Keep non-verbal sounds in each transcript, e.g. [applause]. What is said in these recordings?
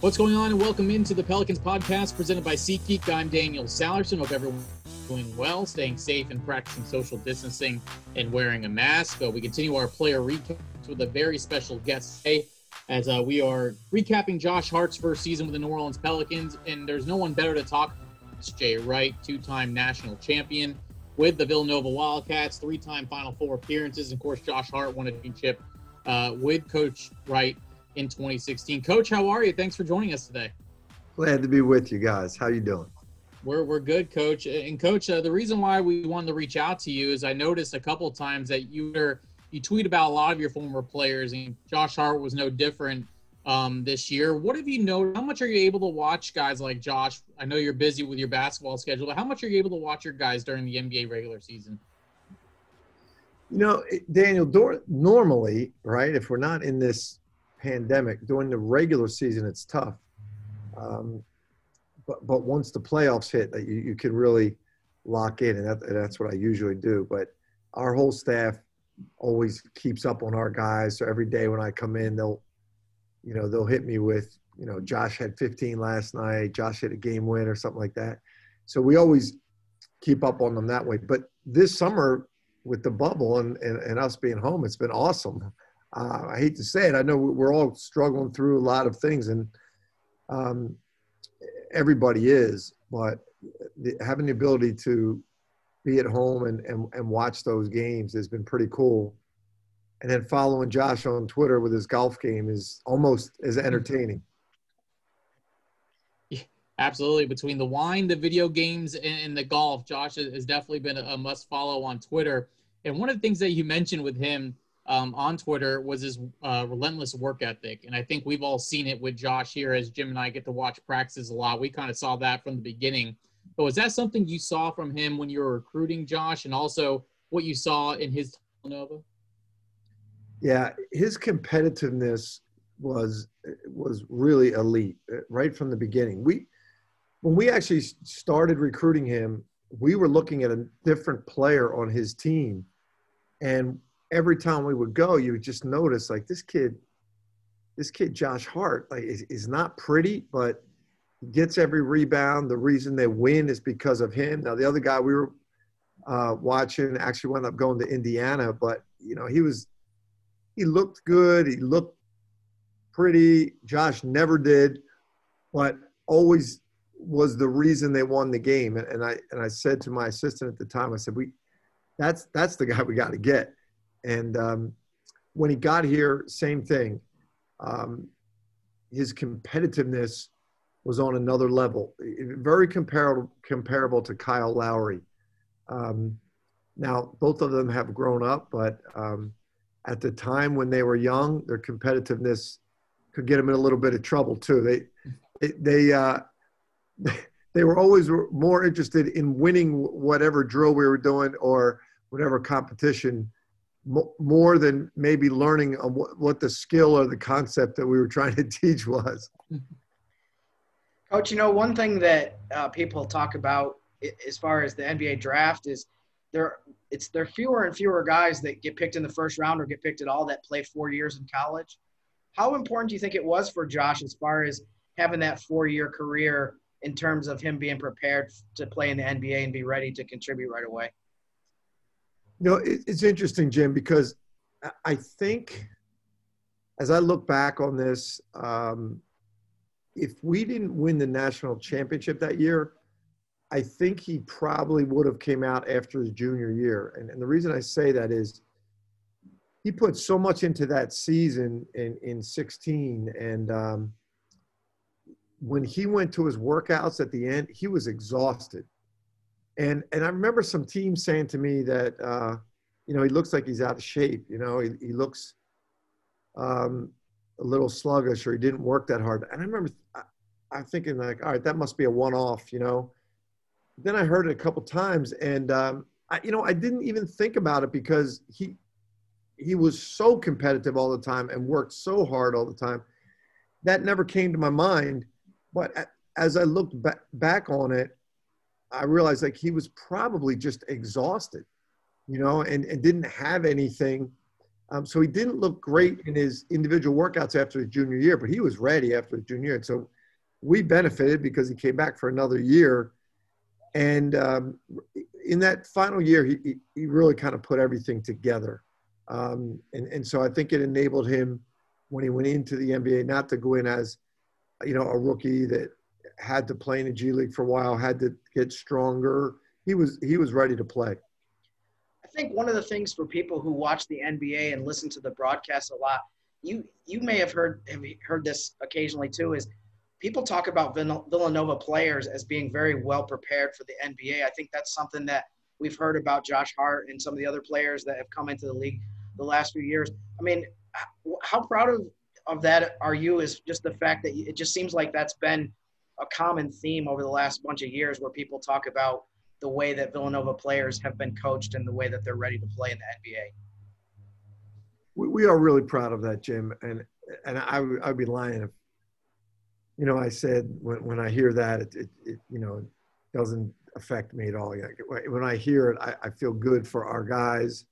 What's going on? And welcome into the Pelicans podcast presented by SeatGeek. I'm Daniel Sallerson. Hope everyone's doing well, staying safe, and practicing social distancing and wearing a mask. Uh, we continue our player recaps with a very special guest today as uh, we are recapping Josh Hart's first season with the New Orleans Pelicans. And there's no one better to talk. It's Jay Wright, two-time national champion with the Villanova Wildcats, three-time Final Four appearances. And Of course, Josh Hart won a championship uh, with Coach Wright in 2016. Coach, how are you? Thanks for joining us today. Glad to be with you guys. How you doing? We're, we're good, Coach. And Coach, uh, the reason why we wanted to reach out to you is I noticed a couple times that you were you tweet about a lot of your former players, and Josh Hart was no different um, this year. What have you noticed? How much are you able to watch guys like Josh? I know you're busy with your basketball schedule, but how much are you able to watch your guys during the NBA regular season? You know, Daniel, normally, right, if we're not in this pandemic, during the regular season, it's tough. Um, but, but once the playoffs hit, you, you can really lock in, and, that, and that's what I usually do. But our whole staff always keeps up on our guys. So every day when I come in, they'll, you know, they'll hit me with, you know, Josh had 15 last night. Josh hit a game win or something like that. So we always keep up on them that way. But this summer with the bubble and, and, and us being home, it's been awesome uh, I hate to say it, I know we're all struggling through a lot of things, and um, everybody is, but the, having the ability to be at home and, and, and watch those games has been pretty cool. And then following Josh on Twitter with his golf game is almost as entertaining. Yeah, absolutely. Between the wine, the video games, and, the golf, Josh has definitely been a must follow on Twitter. And one of the things that you mentioned with him um, on Twitter was his uh, relentless work ethic. And I think we've all seen it with Josh here as Jim and I get to watch practices a lot. We kind of saw that from the beginning. But was that something you saw from him when you were recruiting Josh and also what you saw in his Nova? Yeah, his competitiveness was was really elite uh, right from the beginning. We when we actually started recruiting him, we were looking at a different player on his team and every time we would go, you would just notice like this kid, this kid Josh Hart, like is, is not pretty, but he gets every rebound. The reason they win is because of him. Now the other guy we were uh, watching actually wound up going to Indiana, but you know he was he looked good. He looked pretty. Josh never did, but always was the reason they won the game. And, and I and I said to my assistant at the time, I said, "We, that's that's the guy we got to get." And um, when he got here, same thing. Um, his competitiveness was on another level, very comparable comparable to Kyle Lowry. Um, now, both of them have grown up, but um, at the time when they were young, their competitiveness could get them in a little bit of trouble too. They they uh, [laughs] they were always more interested in winning whatever drill we were doing or whatever competition more than maybe learning what the skill or the concept that we were trying to [laughs] teach was. Coach, you know, one thing that uh, people talk about as far as the NBA draft is there it's there fewer and fewer guys that get picked in the first round or get picked at all that play four years in college. How important do you think it was for Josh as far as having that four year career in terms of him being prepared to play in the NBA and be ready to contribute right away? You know, it's interesting, Jim, because I think as I look back on this, um, if we didn't win the national championship that year, I think he probably would have came out after his junior year. And, and the reason I say that is he put so much into that season in, in 16. And um, when he went to his workouts at the end, he was exhausted. And and I remember some teams saying to me that uh, you know he looks like he's out of shape. You know he he looks um, a little sluggish or he didn't work that hard. And I remember I, I'm thinking like, all right, that must be a one-off. You know. Then I heard it a couple times, and um, I, you know I didn't even think about it because he he was so competitive all the time and worked so hard all the time. That never came to my mind. But as I looked back on it, I realized like he was probably just exhausted, you know, and, and didn't have anything Um, so he didn't look great in his individual workouts after his junior year, but he was ready after his junior year. And so we benefited because he came back for another year. And um, in that final year, he, he really kind of put everything together. Um, and, and so I think it enabled him when he went into the NBA not to go in as, you know, a rookie that had to play in the G League for a while, had to get stronger. He was he was ready to play. I think one of the things for people who watch the NBA and listen to the broadcast a lot, you you may have heard have heard this occasionally too, is people talk about Villanova players as being very well prepared for the NBA. I think that's something that we've heard about Josh Hart and some of the other players that have come into the league the last few years. I mean, how proud of of that are you? Is just the fact that it just seems like that's been a common theme over the last bunch of years, where people talk about the way that Villanova players have been coached and the way that they're ready to play in the NBA. We, we are really proud of that, Jim, and and I I'd be lying if you know I said when when I hear that it, it, it you know doesn't affect me at all. When I hear it, I, I feel good for our guys.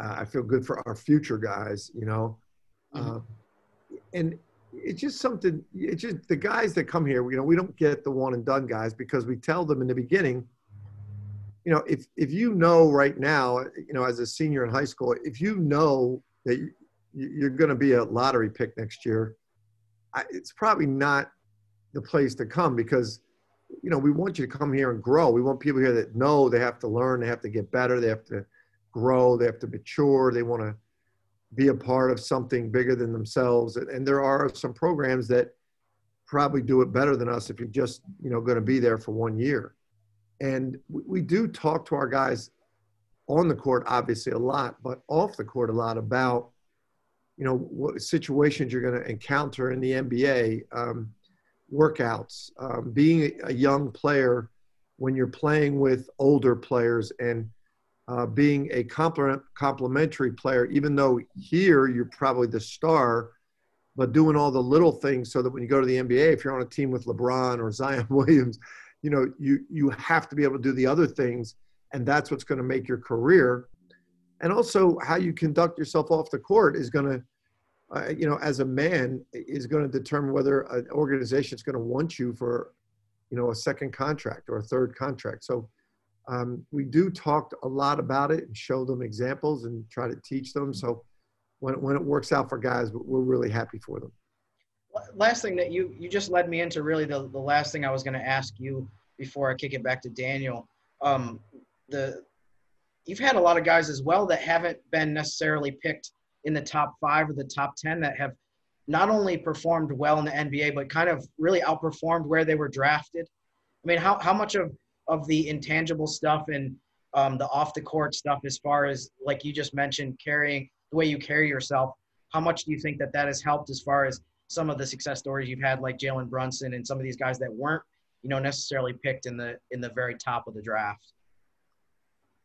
Uh, I feel good for our future guys. You know, mm-hmm. uh, and it's just something. It's just the guys that come here. You know, we don't get the one and done guys because we tell them in the beginning you know, if if you know right now, you know, as a senior in high school, if you know that you're going to be a lottery pick next year, it's probably not the place to come because, you know, we want you to come here and grow. We want people here that know they have to learn, they have to get better, they have to grow, they have to mature, they want to be a part of something bigger than themselves. And there are some programs that probably do it better than us if you're just, you know, going to be there for one year. And we do talk to our guys on the court, obviously a lot, but off the court a lot about, you know, what situations you're going to encounter in the NBA, um, workouts, um, being a young player when you're playing with older players and uh, being a complement, complementary player, even though here you're probably the star, but doing all the little things so that when you go to the NBA, if you're on a team with LeBron or [laughs] Zion Williams, you know you you have to be able to do the other things and that's what's going to make your career. And also how you conduct yourself off the court is going to uh, you know as a man is going to determine whether an organization is going to want you for you know a second contract or a third contract. So um, we do talk a lot about it and show them examples and try to teach them so when, when it works out for guys we're really happy for them last thing that you you just led me into really the, the last thing I was going to ask you before I kick it back to Daniel. Um, the you've had a lot of guys as well that haven't been necessarily picked in the top five or the top ten that have not only performed well in the NBA but kind of really outperformed where they were drafted. I mean, how how much of of the intangible stuff and um, the off the court stuff, as far as like you just mentioned, carrying the way you carry yourself, how much do you think that that has helped as far as some of the success stories you've had, like Jalen Brunson and some of these guys that weren't, you know, necessarily picked in the in the very top of the draft.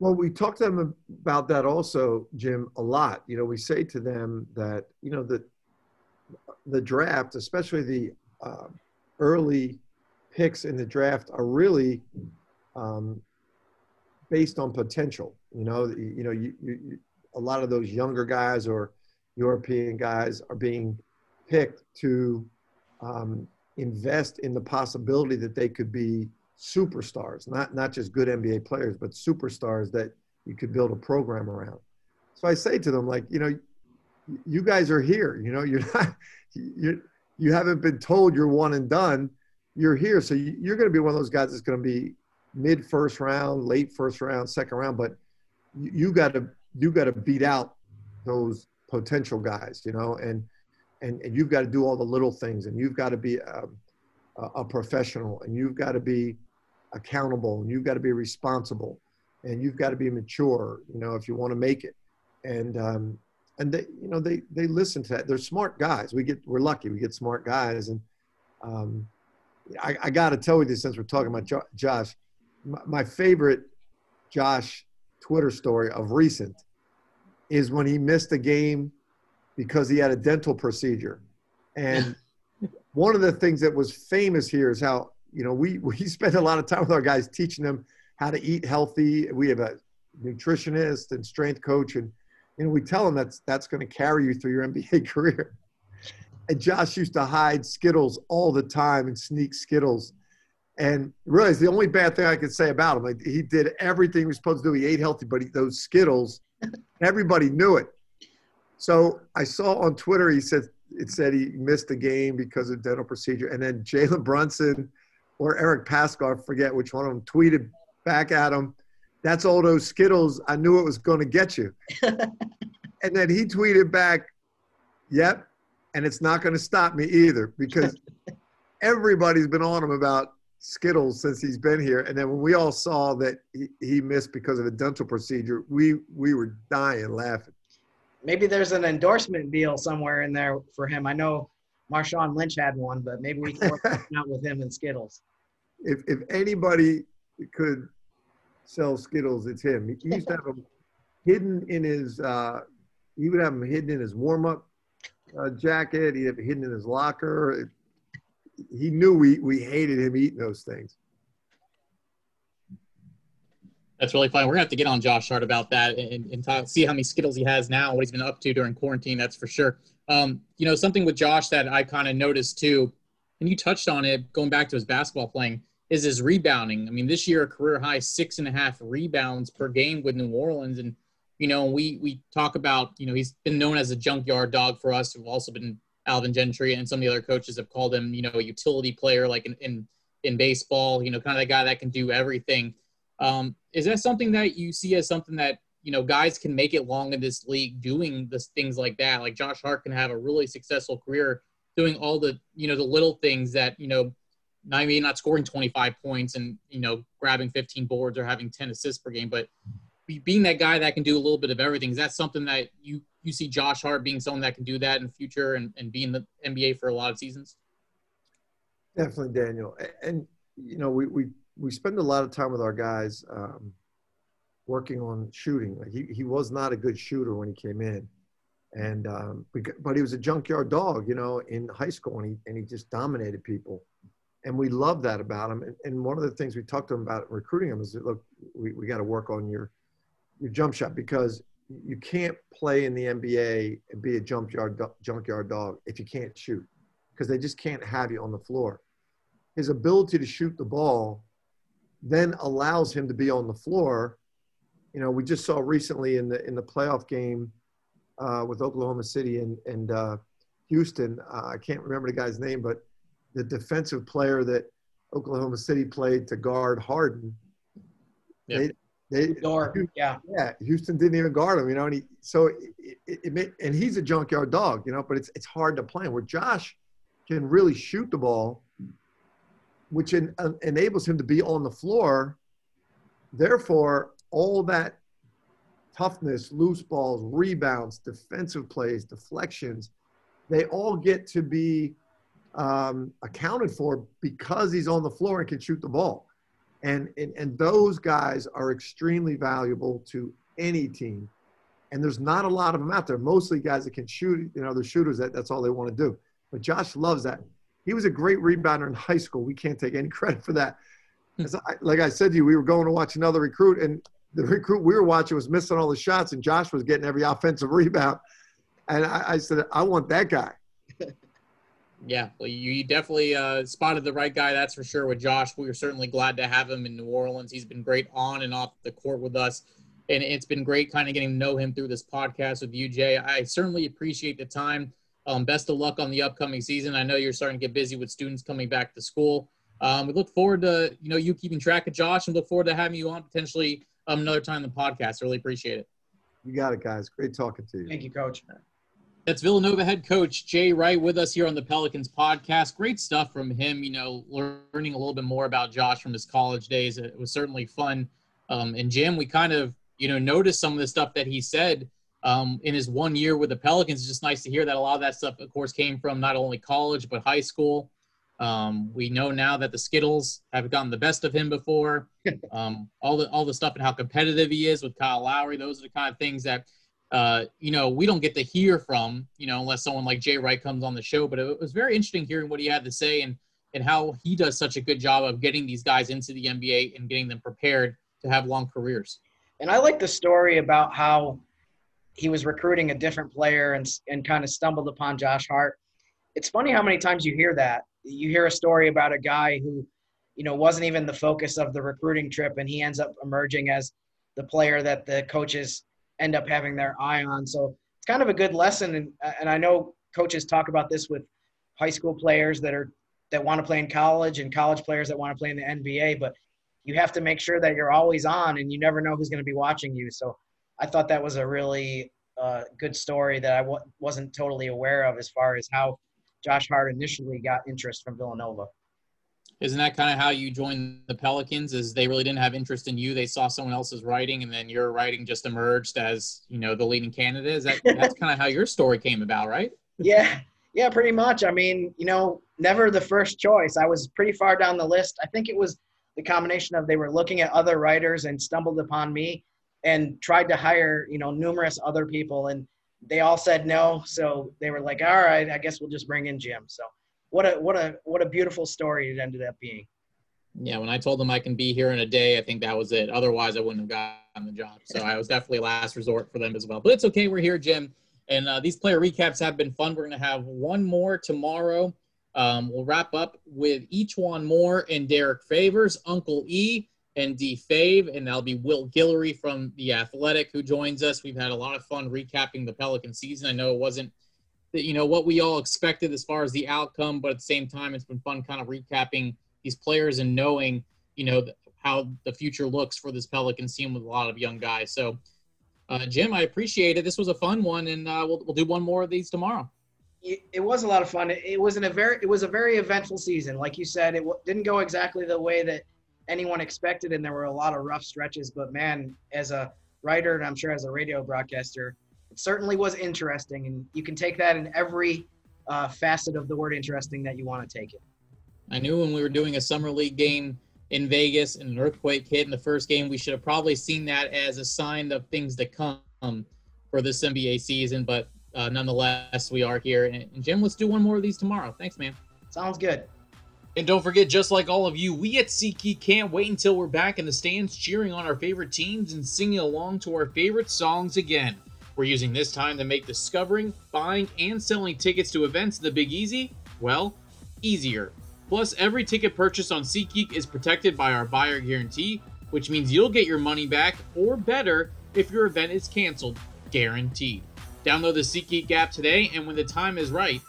Well, we talk to them about that also, Jim, a lot. You know, we say to them that you know the the draft, especially the uh, early picks in the draft, are really um, based on potential. You know, you know, you, you, a lot of those younger guys or European guys are being picked to um, invest in the possibility that they could be superstars, not, not just good NBA players, but superstars that you could build a program around. So I say to them, like, you know, you guys are here, you know, you're [laughs] not, you you haven't been told you're one and done. You're here. So you're going to be one of those guys that's going to be mid first round, late first round, second round, but you got to, you got to beat out those potential guys, you know, and, and, and you've got to do all the little things and you've got to be um, a, a professional and you've got to be accountable and you've got to be responsible and you've got to be mature you know if you want to make it. And um, and they you know they they listen to that. They're smart guys. We get we're lucky. We get smart guys and um, I, I got to tell you this since we're talking about jo- Josh my, favorite Josh Twitter story of recent is when he missed a game because he had a dental procedure. And [laughs] one of the things that was famous here is how, you know, we, we spend a lot of time with our guys teaching them how to eat healthy. We have a nutritionist and strength coach, and You know, we tell them that's that's going to carry you through your [laughs] NBA career. And Josh used to hide Skittles all the time and sneak Skittles. And realize the only bad thing I could say about him, like he did everything he was supposed to do. He ate healthy, but he, those Skittles, [laughs] everybody knew it. So I saw on Twitter he said it said he missed the game because of dental procedure, and then Jalen Brunson or Eric Paschall, I forget which one of them, tweeted back at him, "That's all those Skittles. I knew it was going to get you." [laughs] and then he tweeted back, "Yep, and it's not going to stop me either because [laughs] everybody's been on him about Skittles since he's been here. And then when we all saw that he, he missed because of a dental procedure, we we were dying laughing. Maybe there's an endorsement deal somewhere in there for him. I know Marshawn Lynch had one, but maybe we can work [laughs] out with him and Skittles. If if anybody could sell Skittles, it's him. He used to have them hidden in his. Uh, he would have them hidden in his warm up uh, jacket. He'd have it hidden in his locker. He knew we, we hated him eating those things. That's really fun. We're gonna have to get on Josh Hart about that and, and talk, see how many Skittles he has now, what he's been up to during quarantine. That's for sure. Um, you know, something with Josh that I kind of noticed too, and you touched on it going back to his basketball playing, is his rebounding. I mean, this year a career high six and a half rebounds per game with New Orleans, and you know, we we talk about, you know, he's been known as a junkyard dog for us. We've also been Alvin Gentry and some of the other coaches have called him, you know, a utility player like in in, in baseball, you know, kind of that guy that can do everything. Um, is that something that you see as something that you know guys can make it long in this league doing this things like that? Like Josh Hart can have a really successful career doing all the you know the little things that you know I mean not scoring 25 points and you know grabbing 15 boards or having 10 assists per game, but being that guy that can do a little bit of everything, is that something that you you see Josh Hart being someone that can do that in the future and, and be in the NBA for a lot of seasons? Definitely, Daniel. And you know, we we we spend a lot of time with our guys um, working on shooting. Like he he was not a good shooter when he came in, and um, but he was a junkyard dog, you know, in high school, and he and he just dominated people. And we love that about him. And, and one of the things we talked to him about recruiting him is, that, look, we, we got to work on your your jump shot because you can't play in the NBA and be a junkyard junkyard dog if you can't shoot because they just can't have you on the floor. His ability to shoot the ball then allows him to be on the floor. You know, we just saw recently in the in the playoff game uh, with Oklahoma City and and uh, Houston. Uh, I can't remember the guy's name, but the defensive player that Oklahoma City played to guard Harden. Yep. They, they, Dort, yeah, yeah. Houston didn't even guard him, you know, and he so it, it, it made, and he's a junkyard dog, you know. But it's it's hard to play. Where Josh can really shoot the ball, which en, uh, enables him to be on the floor. Therefore, all that toughness, loose balls, rebounds, defensive plays, deflections, they all get to be um, accounted for because he's on the floor and can shoot the ball. And, and, and those guys are extremely valuable to any team. And there's not a lot of them out there. Mostly guys that can shoot, you know, they're shooters that that's all they want to do. But Josh loves that. He was a great rebounder in high school. We can't take any [laughs] credit for that. Hmm. I, like I said to you, we were going to watch another recruit, and the recruit we were watching was missing all the shots, and Josh was getting every offensive rebound. And I, I said, I want that guy. Yeah, well, you definitely uh, spotted the right guy, that's for sure. With Josh, we are certainly glad to have him in New Orleans. He's been great on and off the court with us, and it's been great kind of getting to know him through this podcast with you, Jay. I certainly appreciate the time. Um, best of luck on the upcoming season. I know you're starting to get busy with students coming back to school. Um, we look forward to you know you keeping track of Josh, and look forward to having you on potentially um, another time in the podcast. I really appreciate it. You got it, guys. Great talking to you. Thank you, Coach. That's Villanova head coach Jay Wright with us here on the Pelicans podcast. Great stuff from him. You know, learning a little bit more about Josh from his college days. It was certainly fun. Um, and Jim, we kind of you know noticed some of the stuff that he said um, in his one year with the Pelicans. It's just nice to hear that a lot of that stuff, of course, came from not only college but high school. Um, we know now that the Skittles have gotten the best of him before. [laughs] Um, all the all the stuff and how competitive he is with Kyle Lowry. Those are the kind of things that uh, you know, we don't get to hear from, you know, unless someone like Jay Wright comes on the show. But it was very interesting hearing what he had to say and and how he does such a good job of getting these guys into the NBA and getting them prepared to have long careers. And I like the story about how he was recruiting a different player and and kind of stumbled upon Josh Hart. It's funny how many times you hear that. You hear a story about a guy who, you know, wasn't even the focus of the recruiting trip, and he ends up emerging as the player that the coaches end up having their eye on. So it's kind of a good lesson, and and I know coaches talk about this with high school players that are that want to play in college and college players that want to play in the NBA, but you have to make sure that you're always on and you never know who's going to be watching you. So I thought that was a really uh, good story that I w- wasn't totally aware of as far as how Josh Hart initially got interest from Villanova. Isn't that kind of how you joined the Pelicans? Is they really didn't have interest in you? They saw someone else's writing, and then your writing just emerged as you know the leading candidate. Is that [laughs] that's kind of how your story came about, right? yeah, yeah, pretty much. I mean, you know, never the first choice. I was pretty far down the list. I think it was the combination of they were looking at other writers and stumbled upon me and tried to hire, you know, numerous other people and they all said no. So they were like, all right, I guess we'll just bring in Jim. So what a what a what a beautiful story it ended up being. Yeah, when I told them I can be here in a day, I think that was it. Otherwise, I wouldn't have gotten the job. So I was definitely last resort for them as well. But it's okay. We're here, Jim. And uh, these player recaps have been fun. We're going to have one more tomorrow. Um, we'll wrap up with each one more and Derrick Favors, Uncle E, and D Fave, and that'll be Will Guillory from the Athletic who joins us. We've had a lot of fun recapping the Pelican season. I know it wasn't, you know, what we all expected as far as the outcome, but at the same time, it's been fun kind of recapping these players and knowing, you know, how the future looks for this Pelican team with a lot of young guys. So, uh, Jim, I appreciate it. This was a fun one, and uh, we'll we'll do one more of these tomorrow it was a lot of fun. It, wasn't a very it was a very eventful season. Like you said, it w- didn't go exactly the way that anyone expected, and there were a lot of rough stretches. But man, as a writer and I'm sure as a radio broadcaster, it certainly was interesting, and you can take that in every uh, facet of the word interesting that you want to take it. I knew when we were doing a summer league game in Vegas and an earthquake hit in the first game, we should have probably seen that as a sign of things to come for this NBA season. But uh, nonetheless, we are here. And, and Jim, let's do one more of these tomorrow. Thanks, man. Sounds good. And don't forget, just like all of you, we at SeatGeek can't wait until we're back in the stands cheering on our favorite teams and singing along to our favorite songs again. We're using this time to make discovering, buying, and selling tickets to events in the Big Easy, well, easier. Plus, every ticket purchased on SeatGeek is protected by our buyer guarantee, which means you'll get your money back or better if your event is canceled, guaranteed. Download the SeatGeek app today, and when the time is right,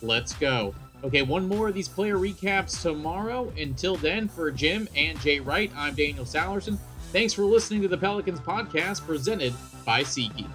let's go. Okay, one more of these player recaps tomorrow. Until then, for Jim and Jay Wright, I'm Daniel Sallerson. Thanks for listening to the Pelicans podcast presented by SeatGeek.